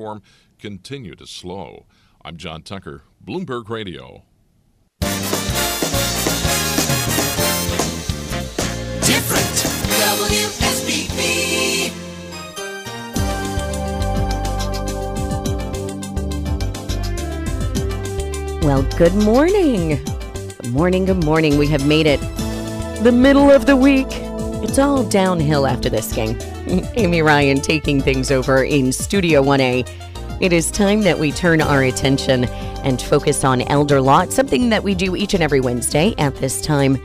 reform continue to slow. I'm John Tucker, Bloomberg Radio. Different WSBB. Well, good morning. Good morning, good morning. We have made it the middle of the week. It's all downhill after this game. Amy Ryan taking things over in Studio 1A. It is time that we turn our attention and focus on elder law, something that we do each and every Wednesday at this time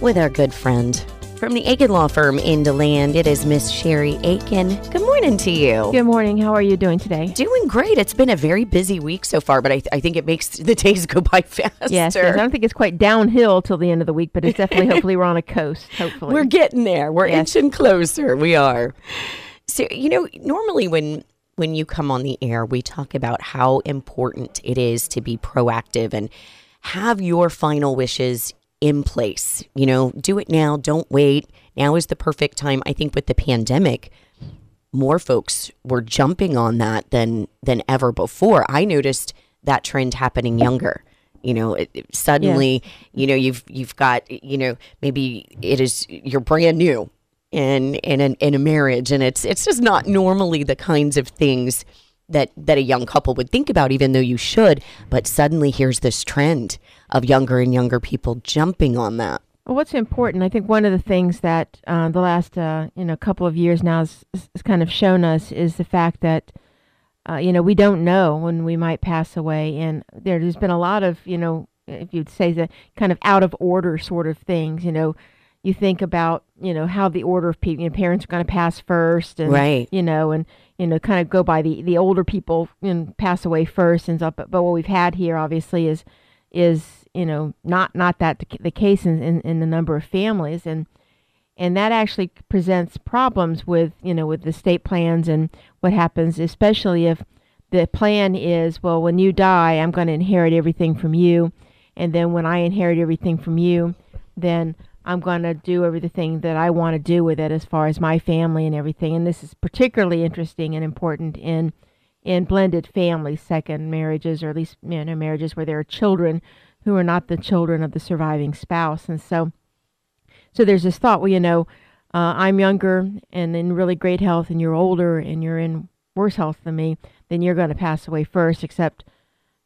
with our good friend from the Aiken Law Firm in DeLand. It is Miss Sherry Aiken. Good morning to you. Good morning. How are you doing today? Doing great. It's been a very busy week so far, but I, I think it makes the days go by faster. Yes, yes. I don't think it's quite downhill till the end of the week, but it's definitely, hopefully, we're on a coast. Hopefully, we're getting there. We're Yes. inching closer. We are. So you know, normally when when you come on the air, we talk about how important it is to be proactive and have your final wishes in place. You know, do it now. Don't wait. Now is the perfect time. I think with the pandemic, more folks were jumping on that than than ever before. I noticed that trend happening younger. You know, it, it- suddenly, you know, you've you've got, you know, maybe it is you're brand new in in an, in a marriage, and it's it's just not normally the kinds of things that that a young couple would think about, even though you should. But suddenly, here's this trend of younger and younger people jumping on that. Well, what's important? I think one of the things that uh, the last uh, you know couple of years now has, has kind of shown us is the fact that uh, you know we don't know when we might pass away, and there, there's been a lot of you know if you'd say the kind of out of order sort of things. You know, you think about you know how the order of people, you know, parents are going to pass first, and Right. you know, and you know, kind of go by the the older people and pass away first and stuff. But, but what we've had here, obviously, is is you know not not that the, the case in, in in a number of families, and and that actually presents problems with you know with the state plans and what happens, especially if the plan is well, when you die, I'm going to inherit everything from you, and then when I inherit everything from you, then I'm going to do everything that I want to do with it as far as my family and everything. And this is particularly interesting and important in in blended families, second marriages, or at least you know, marriages where there are children who are not the children of the surviving spouse. And so, so there's this thought, well, you know, uh, I'm younger and in really great health, and you're older and you're in worse health than me, then you're going to pass away first. Except,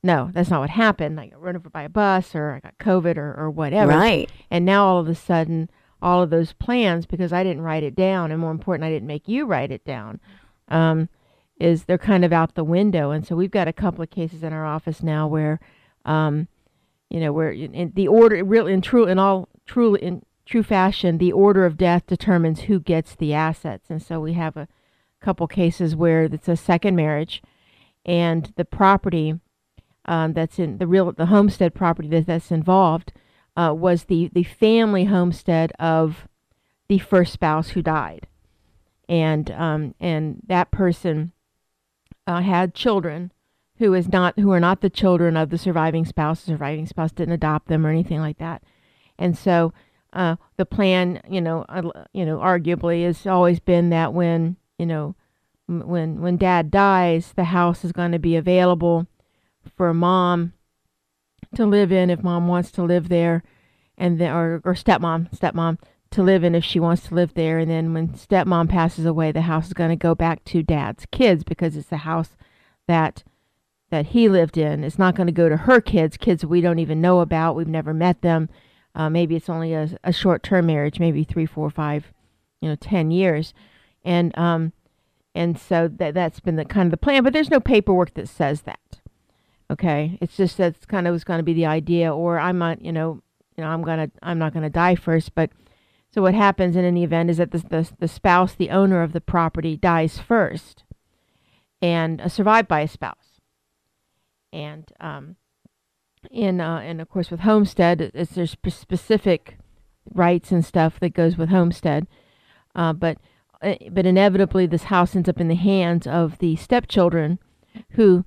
no, that's not what happened. I got run over by a bus, or I got COVID, or, or whatever. Right. And now all of a sudden, all of those plans, because I didn't write it down, and more important, I didn't make you write it down, um, is they're kind of out the window. And so we've got a couple of cases in our office now where, um, you know, where in, the order, real in true, in all true, in true fashion, the order of death determines who gets the assets. And so we have a couple cases where it's a second marriage, and the property um, that's in the real the homestead property that, that's involved uh, was the the family homestead of the first spouse who died, and um, and that person uh, had children who is not who are not the children of the surviving spouse. The surviving spouse didn't adopt them or anything like that, and so uh, the plan, you know, uh, you know, arguably has always been that when you know when when dad dies, the house is going to be available for mom to live in if mom wants to live there, and then or or stepmom stepmom to live in if she wants to live there, and then when stepmom passes away, the house is going to go back to dad's kids because it's the house that that he lived in. It's not going to go to her kids, kids we don't even know about. We've never met them. Uh, maybe it's only a, a short term marriage, maybe three, four, five, you know, ten years, and um, and so that that's been the kind of the plan. But there's no paperwork that says that. Okay, it's just that's kind of was going to be the idea, or I'm not, you know, you know, I'm gonna, I'm not gonna die first. But so what happens in any event is that the the, the spouse, the owner of the property, dies first, and uh, survived by a spouse, and um, in uh, and of course with homestead, it's there's specific rights and stuff that goes with homestead, uh, but uh, but inevitably this house ends up in the hands of the stepchildren, who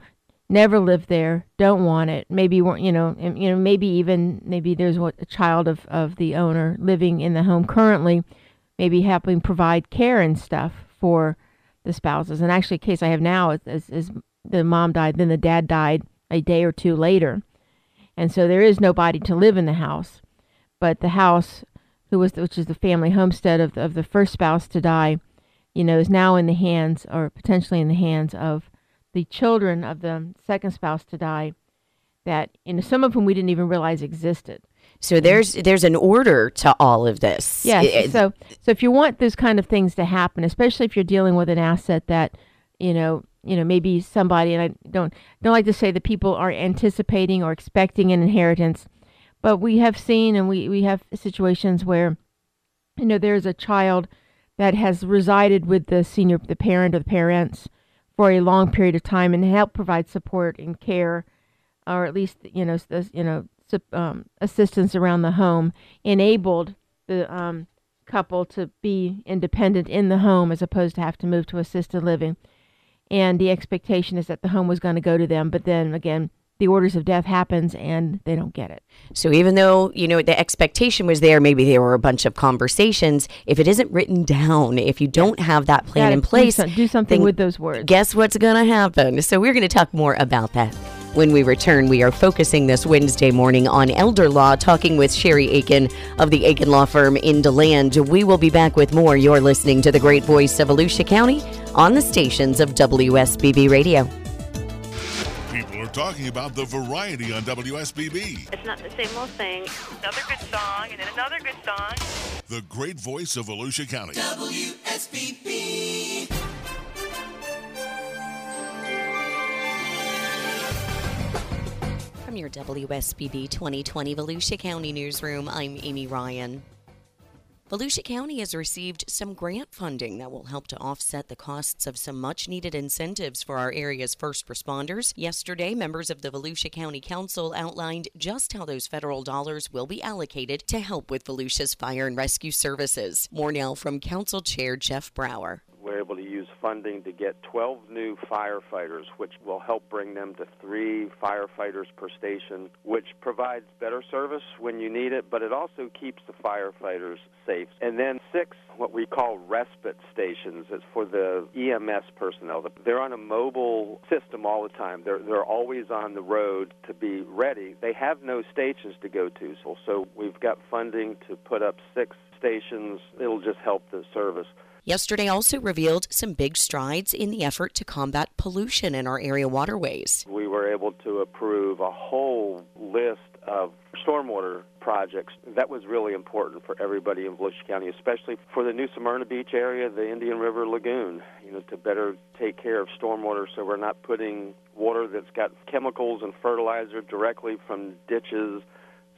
never lived there, don't want it. Maybe you know you know maybe even maybe there's a child of of the owner living in the home currently, maybe helping provide care and stuff for the spouses. And actually, a case I have now is is, is the mom died, then the dad died a day or two later. And so there is nobody to live in the house. But the house, who was which is the family homestead of the, of the first spouse to die, you know, is now in the hands or potentially in the hands of the children of the second spouse to die that you know some of whom we didn't even realize existed. So there's there's an order to all of this. Yes. It- so so if you want those kind of things to happen, especially if you're dealing with an asset that, you know, you know, maybe somebody and I don't don't like to say that people are anticipating or expecting an inheritance, but we have seen and we, we have situations where, you know, there's a child that has resided with the senior the parent or the parents for a long period of time and help provide support and care or at least you know you know um, assistance around the home enabled the um, couple to be independent in the home as opposed to have to move to assisted living and the expectation is that the home was going to go to them but then again the orders of death happens and they don't get it So even though, you know, the expectation was there, maybe there were a bunch of conversations, if it isn't written down, if you don't have that plan in do place, some- do something with those words. Guess what's going to happen? So we're going to talk more about that. When we return, we are focusing this Wednesday morning on elder law, talking with Sherry Aiken of the Aiken Law Firm in DeLand. We will be back with more. You're listening to the great voice of Volusia County on the stations of WSBB Radio. People are talking about the variety on WSBB. It's not the same old thing. Another good song, and then another good song. The great voice of Volusia County. From your WSBB 2020 Volusia County Newsroom, I'm Amy Ryan. Volusia County has received some grant funding that will help to offset the costs of some much needed incentives for our area's first responders. Yesterday, members of the Volusia County Council outlined just how those federal dollars will be allocated to help with Volusia's fire and rescue services. More now from Council Chair Jeff Brower. Use funding to get 12 new firefighters, which will help bring them to three firefighters per station, which provides better service when you need it, but it also keeps the firefighters safe. And then six, what we call respite stations, is for the EMS personnel. They're on a mobile system all the time. They're they're always on the road to be ready. They have no stations to go to, so so we've got funding to put up six stations. It'll just help the service. Yesterday also revealed some big strides in the effort to combat pollution in our area waterways. we were able to approve a whole list of stormwater projects. That was really important for everybody in Volusia County, especially for the New Smyrna Beach area, the Indian River Lagoon, you know, to better take care of stormwater so we're not putting water that's got chemicals and fertilizer directly from ditches,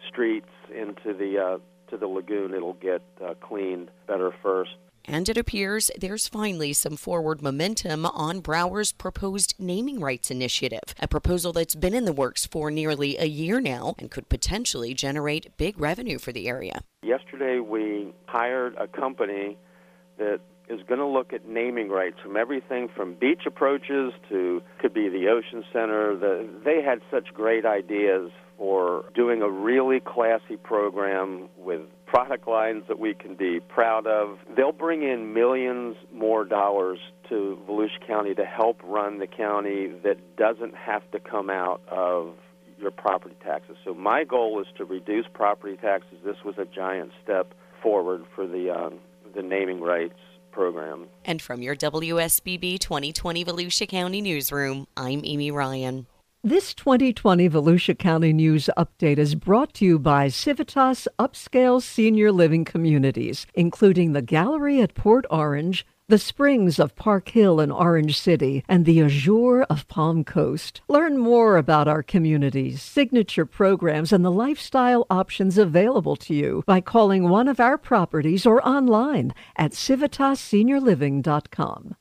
streets into the uh, to the lagoon. It'll get uh, cleaned better first. And it appears there's finally some forward momentum on Brower's proposed naming rights initiative, a proposal that's been in the works for nearly a year now and could potentially generate big revenue for the area. Yesterday, we hired a company that is going to look at naming rights from everything from beach approaches to could be the ocean center. The, they had such great ideas for doing a really classy program with product lines that we can be proud of. They'll bring in millions more dollars to Volusia County to help run the county that doesn't have to come out of your property taxes. So my goal is to reduce property taxes. This was a giant step forward for the um, the naming rights program. And from your WSBB 2020 Volusia County Newsroom, I'm Amy Ryan. This 2020 Volusia County News Update is brought to you by Civitas Upscale Senior Living Communities, including the Gallery at Port Orange, the Springs of Park Hill in Orange City, and the Azure of Palm Coast. Learn more about our communities, signature programs, and the lifestyle options available to you by calling one of our properties or online at civitasseniorliving.com.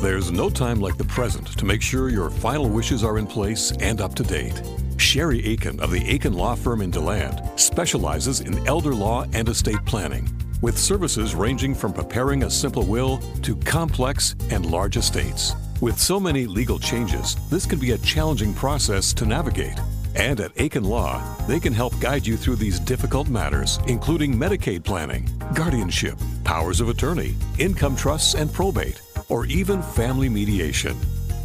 There's no time like the present to make sure your final wishes are in place and up to date. Sherry Aiken of the Aiken Law Firm in DeLand specializes in elder law and estate planning, with services ranging from preparing a simple will to complex and large estates. With so many legal changes, this can be a challenging process to navigate. And at Aiken Law, they can help guide you through these difficult matters, including Medicaid planning, guardianship, powers of attorney, income trusts and probate, or even family mediation.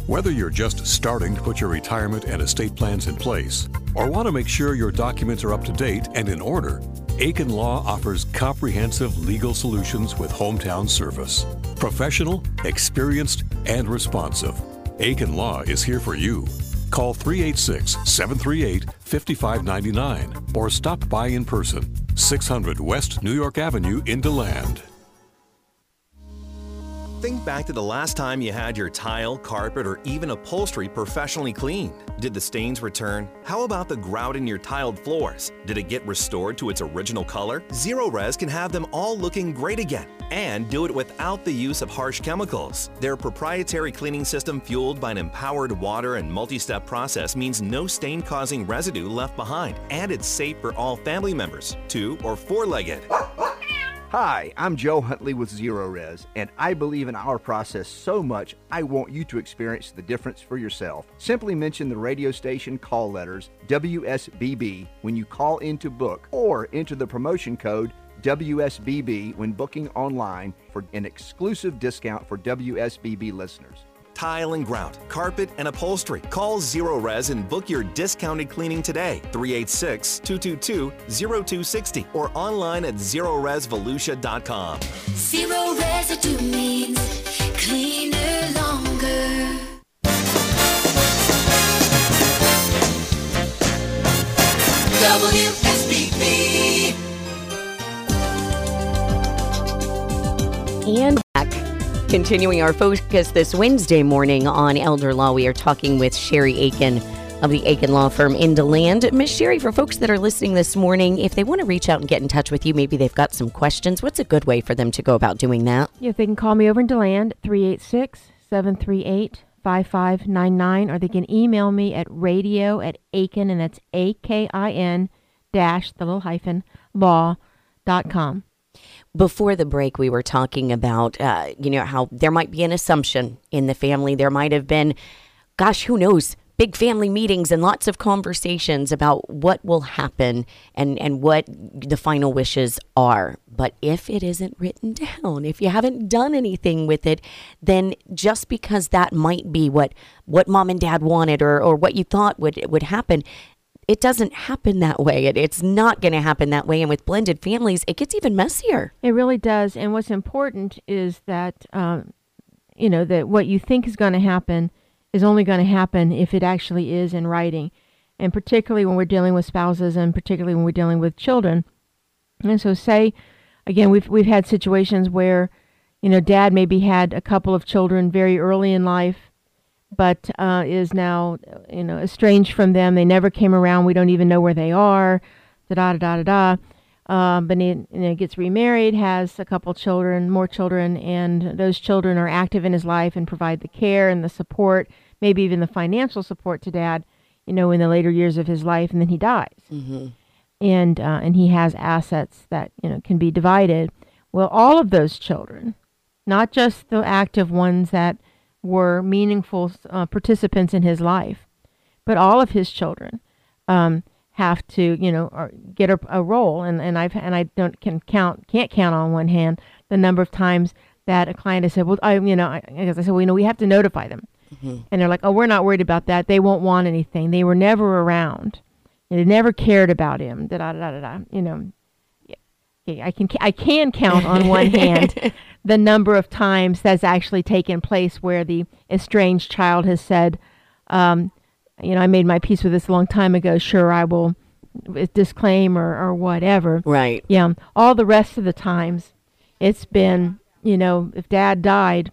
Whether you're just starting to put your retirement and estate plans in place, or want to make sure your documents are up to date and in order, Aiken Law offers comprehensive legal solutions with hometown service. Professional, experienced, and responsive. Aiken Law is here for you. Call 386 738 5599 or stop by in person, 600 West New York Avenue in DeLand. Think back to the last time you had your tile, carpet, or even upholstery professionally cleaned. Did the stains return? How about the grout in your tiled floors? Did it get restored to its original color? Zerorez can have them all looking great again and do it without the use of harsh chemicals. Their proprietary cleaning system, fueled by an empowered water and multi step process, means no stain causing residue left behind, and it's safe for all family members, two or four legged. Hi, I'm Joe Huntley with Zerorez, and I believe in our process so much I want you to experience the difference for yourself. Simply mention the radio station call letters WSBB when you call in to book, or enter the promotion code WSBB when booking online for an exclusive discount for WSBB listeners tile and grout, carpet and upholstery. Call Zerorez and book your discounted cleaning today. 386 222 0260 or online at zerorezvolusia.com. Zero residue means cleaner longer. WSBB. And back. Continuing our focus this Wednesday morning on elder law, we are talking with Sherry Aiken of the Aiken Law Firm in DeLand. Miss Sherry, for folks that are listening this morning, if they want to reach out and get in touch with you, maybe they've got some questions, what's a good way for them to go about doing that? Yeah, they can call me over in DeLand, 386 738 5599, or they can email me at radio at Aiken, and that's A K I N dash, the little hyphen, law dot com. Before the break, we were talking about, uh, you know, how there might be an assumption in the family. There might have been, gosh, who knows, big family meetings and lots of conversations about what will happen and, and what the final wishes are. But if it isn't written down, if you haven't done anything with it, then just because that might be what, what mom and dad wanted or, or what you thought would, would happen, it doesn't happen that way. It, it's not going to happen that way. And with blended families, it gets even messier. It really does. And what's important is that, um, you know, that what you think is going to happen is only going to happen if it actually is in writing. And particularly when we're dealing with spouses and particularly when we're dealing with children. And so, say, again, we've, we've had situations where, you know, dad maybe had a couple of children very early in life but uh, is now you know estranged from them. They never came around. We don't even know where they are. Da da da da da. Um, but he you know, gets remarried, has a couple children, more children, and those children are active in his life and provide the care and the support, maybe even the financial support to dad. You know, in the later years of his life, and then he dies, mm-hmm. and uh, and he has assets that you know can be divided. Well, all of those children, not just the active ones that were meaningful uh, participants in his life, but all of his children um, have to, you know, get a, a, role. And, and I've and I don't can count can't count on one hand the number of times that a client has said, "Well, I, you know," I, I said, "Well, you know, we have to notify them," mm-hmm. and they're like, "Oh, we're not worried about that. They won't want anything. They were never around. They never cared about him." Da da da da da. You know, I can I can count on one hand the number of times that's actually taken place where the estranged child has said, um, you know, I made my peace with this a long time ago. Sure, I will disclaim or, or whatever. Right. Yeah. All the rest of the times, it's been, you know, if dad died,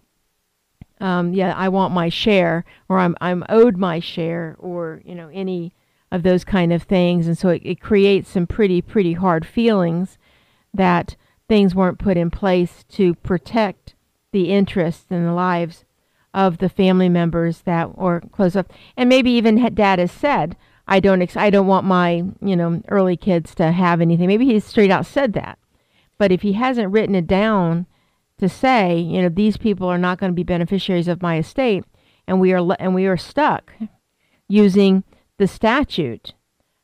um, yeah, I want my share, or I'm I'm owed my share, or you know, any of those kind of things, and so it, it creates some pretty pretty hard feelings that things weren't put in place to protect the interests and the lives of the family members that were close up. And maybe even dad has said, I don't, ex- I don't want my, you know, early kids to have anything. Maybe he's straight out said that. But if he hasn't written it down to say, you know, these people are not going to be beneficiaries of my estate, and we are, le- and we are stuck using the statute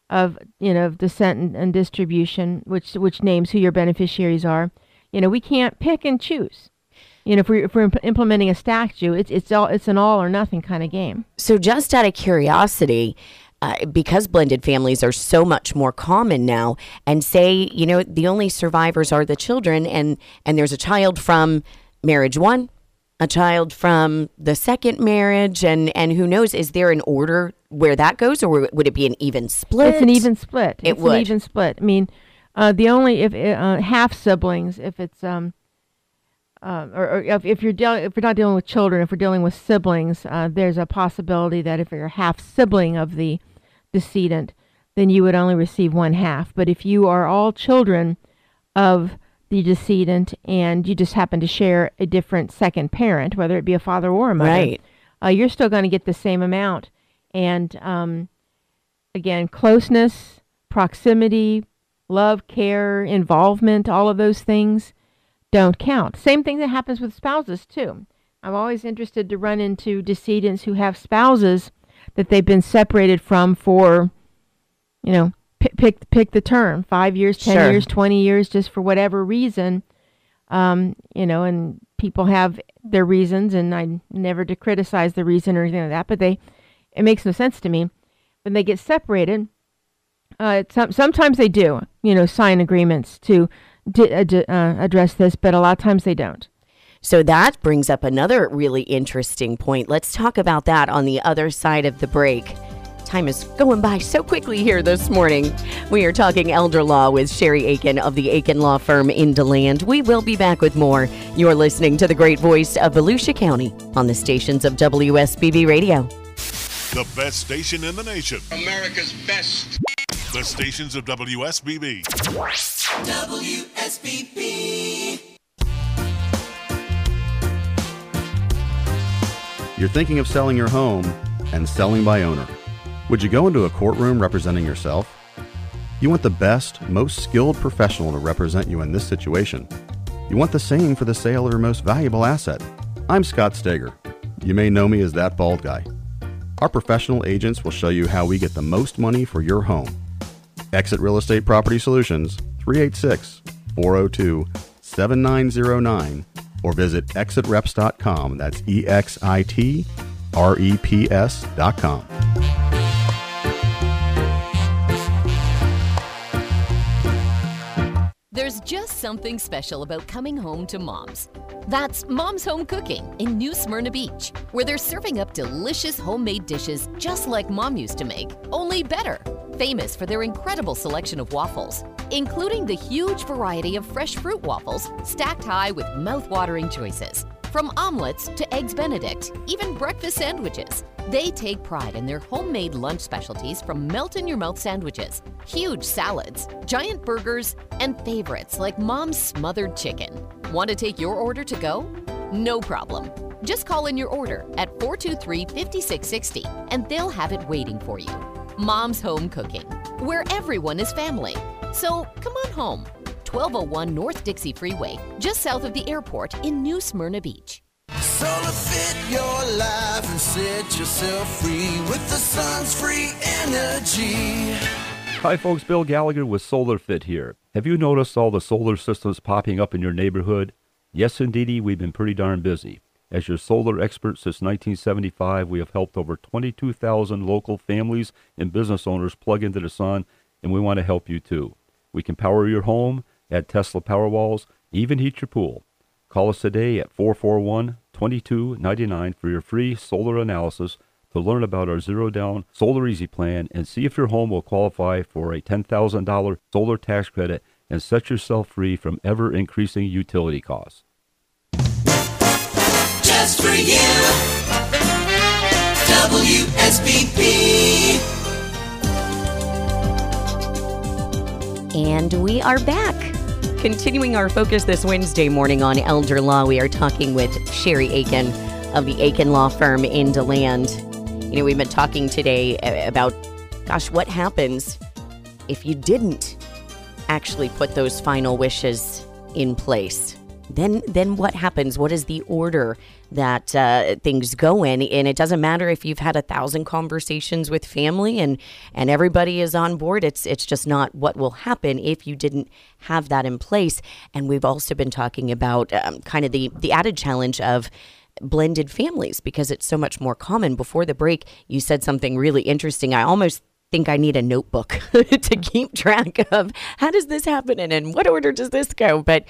of you know descent and, and distribution, which which names who your beneficiaries are. You know, we can't pick and choose. You know, if we're if we're imp- implementing a statute, it's it's all it's an all or nothing kind of game. So, just out of curiosity, uh, because blended families are so much more common now, and say you know the only survivors are the children, and and there's a child from marriage one, a child from the second marriage, and and who knows? Is there an order where that goes, or would it be an even split? It's an even split. It it's would. an even split. I mean, uh, the only if uh, half siblings, if it's um, uh, or, or if, if you're dealing, if we're not dealing with children, if we're dealing with siblings, uh, there's a possibility that if you're a half sibling of the decedent, then you would only receive one half. But if you are all children of the decedent and you just happen to share a different second parent, whether it be a father or a mother, Right. uh, you're still going to get the same amount. And um, again, closeness, proximity, love, care, involvement, all of those things don't count. Same thing that happens with spouses, too. I'm always interested to run into decedents who have spouses that they've been separated from for, you know, pick pick, pick the term five years, 10 Sure. years, 20 years, just for whatever reason. Um, you know, and people have their reasons, and I never to criticize the reason or anything like that, but they, it makes no sense to me. When they get separated, uh, it's some, sometimes they do, you know, sign agreements to di- uh, di- uh, address this, but a lot of times they don't. So that brings up another really interesting point. Let's talk about that on the other side of the break. Time is going by so quickly here this morning. We are talking elder law with Sherry Aiken of the Aiken Law Firm in DeLand. We will be back with more. You're listening to the great voice of Volusia County on the stations of WSBB Radio. The best station in the nation. America's best. The stations of WSBB. WSBB. You're thinking of selling your home and selling by owner. Would you go into a courtroom representing yourself? You want the best, most skilled professional to represent you in this situation. You want the same for the sale of your most valuable asset. I'm Scott Steger. You may know me as that bald guy. Our professional agents will show you how we get the most money for your home. Exit Real Estate Property Solutions, 386 402 7909, or visit exitreps.com. That's E X I T R E P S.com. There's just something special about coming home to mom's. That's Mom's Home Cooking in New Smyrna Beach, where they're serving up delicious homemade dishes just like mom used to make, only better. Famous for their incredible selection of waffles, including the huge variety of fresh fruit waffles stacked high with mouth-watering choices. From omelets to eggs benedict, even breakfast sandwiches. They take pride in their homemade lunch specialties from melt in your mouth sandwiches, huge salads, giant burgers, and favorites like mom's smothered chicken. Want to take your order to go? No problem. Just call in your order at 423 5660 and they'll have it waiting for you. Mom's Home Cooking, where everyone is family. So come on home. 1201 North Dixie Freeway, just south of the airport in New Smyrna Beach. Solar fit your life and set yourself free with the sun's free energy. Hi, folks. Bill Gallagher with Solar Fit here. Have you noticed all the solar systems popping up in your neighborhood? Yes, indeedy, we've been pretty darn busy. As your solar expert since 1975, we have helped over 22,000 local families and business owners plug into the sun, and we want to help you too. We can power your home, add Tesla Powerwalls, even heat your pool. Call us today at 441 2299 for your free solar analysis to learn about our zero down solar easy plan and see if your home will qualify for a $10,000 solar tax credit and set yourself free from ever increasing utility costs. Just for you. WSBB. And we are back. Continuing our focus this Wednesday morning on elder law, we are talking with Sherry Aiken of the Aiken Law Firm in DeLand. You know, we've been talking today uh, about, gosh, what happens if you didn't actually put those final wishes in place? then then what happens? What is the order that uh, things go in? And it doesn't matter if you've had a thousand conversations with family and and everybody is on board. It's it's just not what will happen if you didn't have that in place. And we've also been talking about um, kind of the the added challenge of blended families because it's so much more common. Before the break, you said something really interesting. I almost think I need a notebook to keep track of how does this happen and in what order does this go. But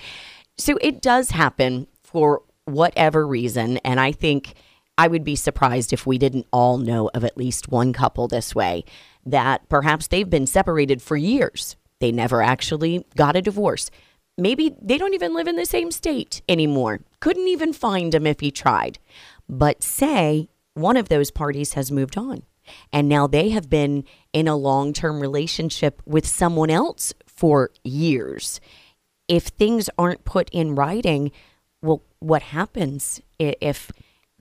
so it does happen for whatever reason. And I think I would be surprised if we didn't all know of at least one couple this way that perhaps they've been separated for years. They never actually got a divorce. Maybe they don't even live in the same state anymore. Couldn't even find him if he tried. But say one of those parties has moved on and now they have been in a long term relationship with someone else for years. If things aren't put in writing, well, what happens if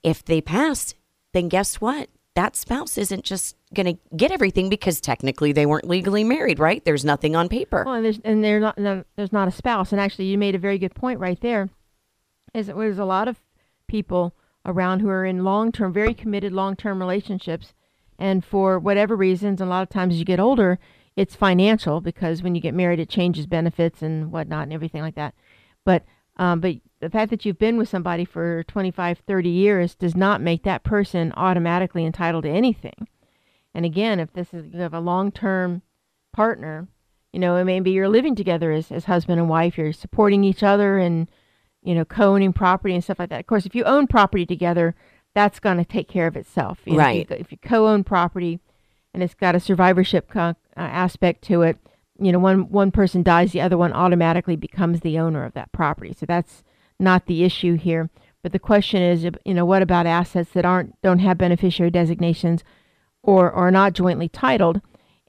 if they pass? Then guess what? That spouse isn't just going to get everything because technically they weren't legally married, right? There's nothing on paper. Well, and there's and they're not, no, there's not a spouse. And actually, you made a very good point right there. Is there's a lot of people around who are in long term, very committed long term relationships, and for whatever reasons, a lot of times as you get older, it's financial because when you get married, it changes benefits and whatnot and everything like that. But um, but the fact that you've been with somebody for 25, 30 years does not make that person automatically entitled to anything. And again, if this is you have a long term partner, you know, it maybe you're living together as, as husband and wife, you're supporting each other and, you know, co owning property and stuff like that. Of course, if you own property together, that's going to take care of itself. You know, right. If you, you co-own property and it's got a survivorship co- uh, aspect to it, you know, one one person dies, the other one automatically becomes the owner of that property. So that's not the issue here. But the question is, you know, what about assets that aren't don't have beneficiary designations, or or not jointly titled?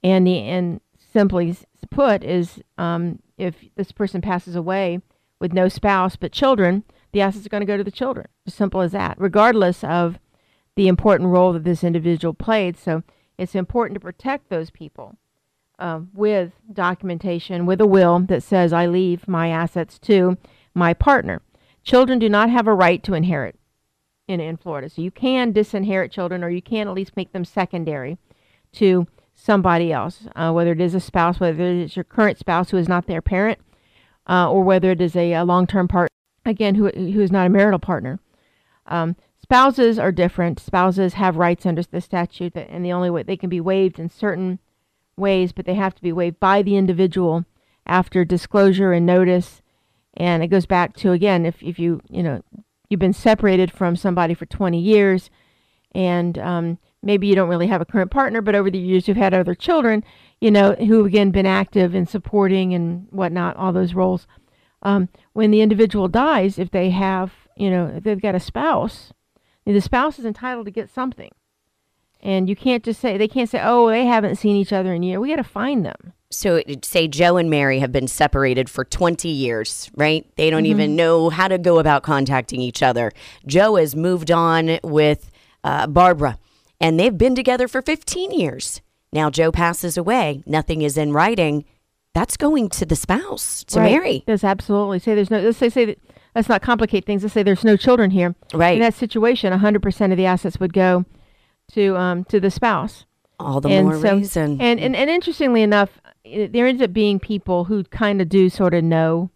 And the and simply put is, um, if this person passes away with no spouse but children, the assets are going to go to the children. As simple as that, regardless of the important role that this individual played. So it's important to protect those people um, with documentation, with a will that says, I leave my assets to my partner. Children do not have a right to inherit in, in Florida. So you can disinherit children, or you can at least make them secondary to somebody else, uh, whether it is a spouse, whether it is your current spouse who is not their parent, uh, or whether it is a, a long term partner again, who who is not a marital partner. Um, spouses are different. Spouses have rights under the statute, and the only way they can be waived in certain ways, but they have to be waived by the individual after disclosure and notice. And it goes back to again, if if you you know you've been separated from somebody for 20 years, and um, maybe you don't really have a current partner, but over the years you've had other children, you know, who again been active in supporting and whatnot, all those roles um, when the individual dies, if they have, you know, if they've got a spouse, the spouse is entitled to get something. And you can't just say, they can't say, oh, they haven't seen each other in a year. We got to find them. So, say Joe and Mary have been separated for 20 years, right? They don't mm-hmm. even know how to go about contacting each other. Joe has moved on with uh, Barbara, and they've been together for 15 years. Now, Joe passes away. Nothing is in writing that's going to the spouse to right. marry. Yes, absolutely. Say there's no. Let's say say that, let's not complicate things. Let's say there's no children here. Right. In that situation, 100% of the assets would go to um to the spouse. All the and more so, reason. And, and and interestingly enough, there ends up being people who kind of do sort of know.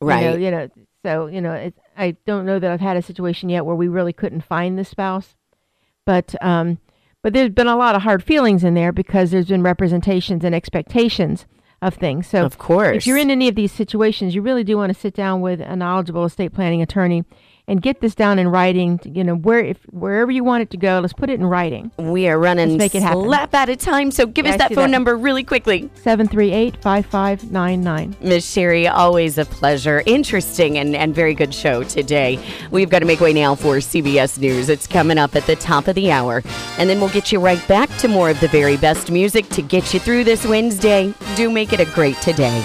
Right. You know, you know so you know, it, I don't know that I've had a situation yet where we really couldn't find the spouse, but um, but there's been a lot of hard feelings in there because there's been representations and expectations of things. So, of course, if you're in any of these situations, you really do want to sit down with a knowledgeable estate planning attorney and get this down in writing. To, you know, where if wherever you want it to go, let's put it in writing. We are running let's make it happen. slap out of time, so give yeah, us that phone that. number really quickly. 738-5599. Miss Sherry, always a pleasure. Interesting and, and very good show today. We've got to make way now for CBS News. It's coming up at the top of the hour. And then we'll get you right back to more of the very best music to get you through this Wednesday. Do make it a great today.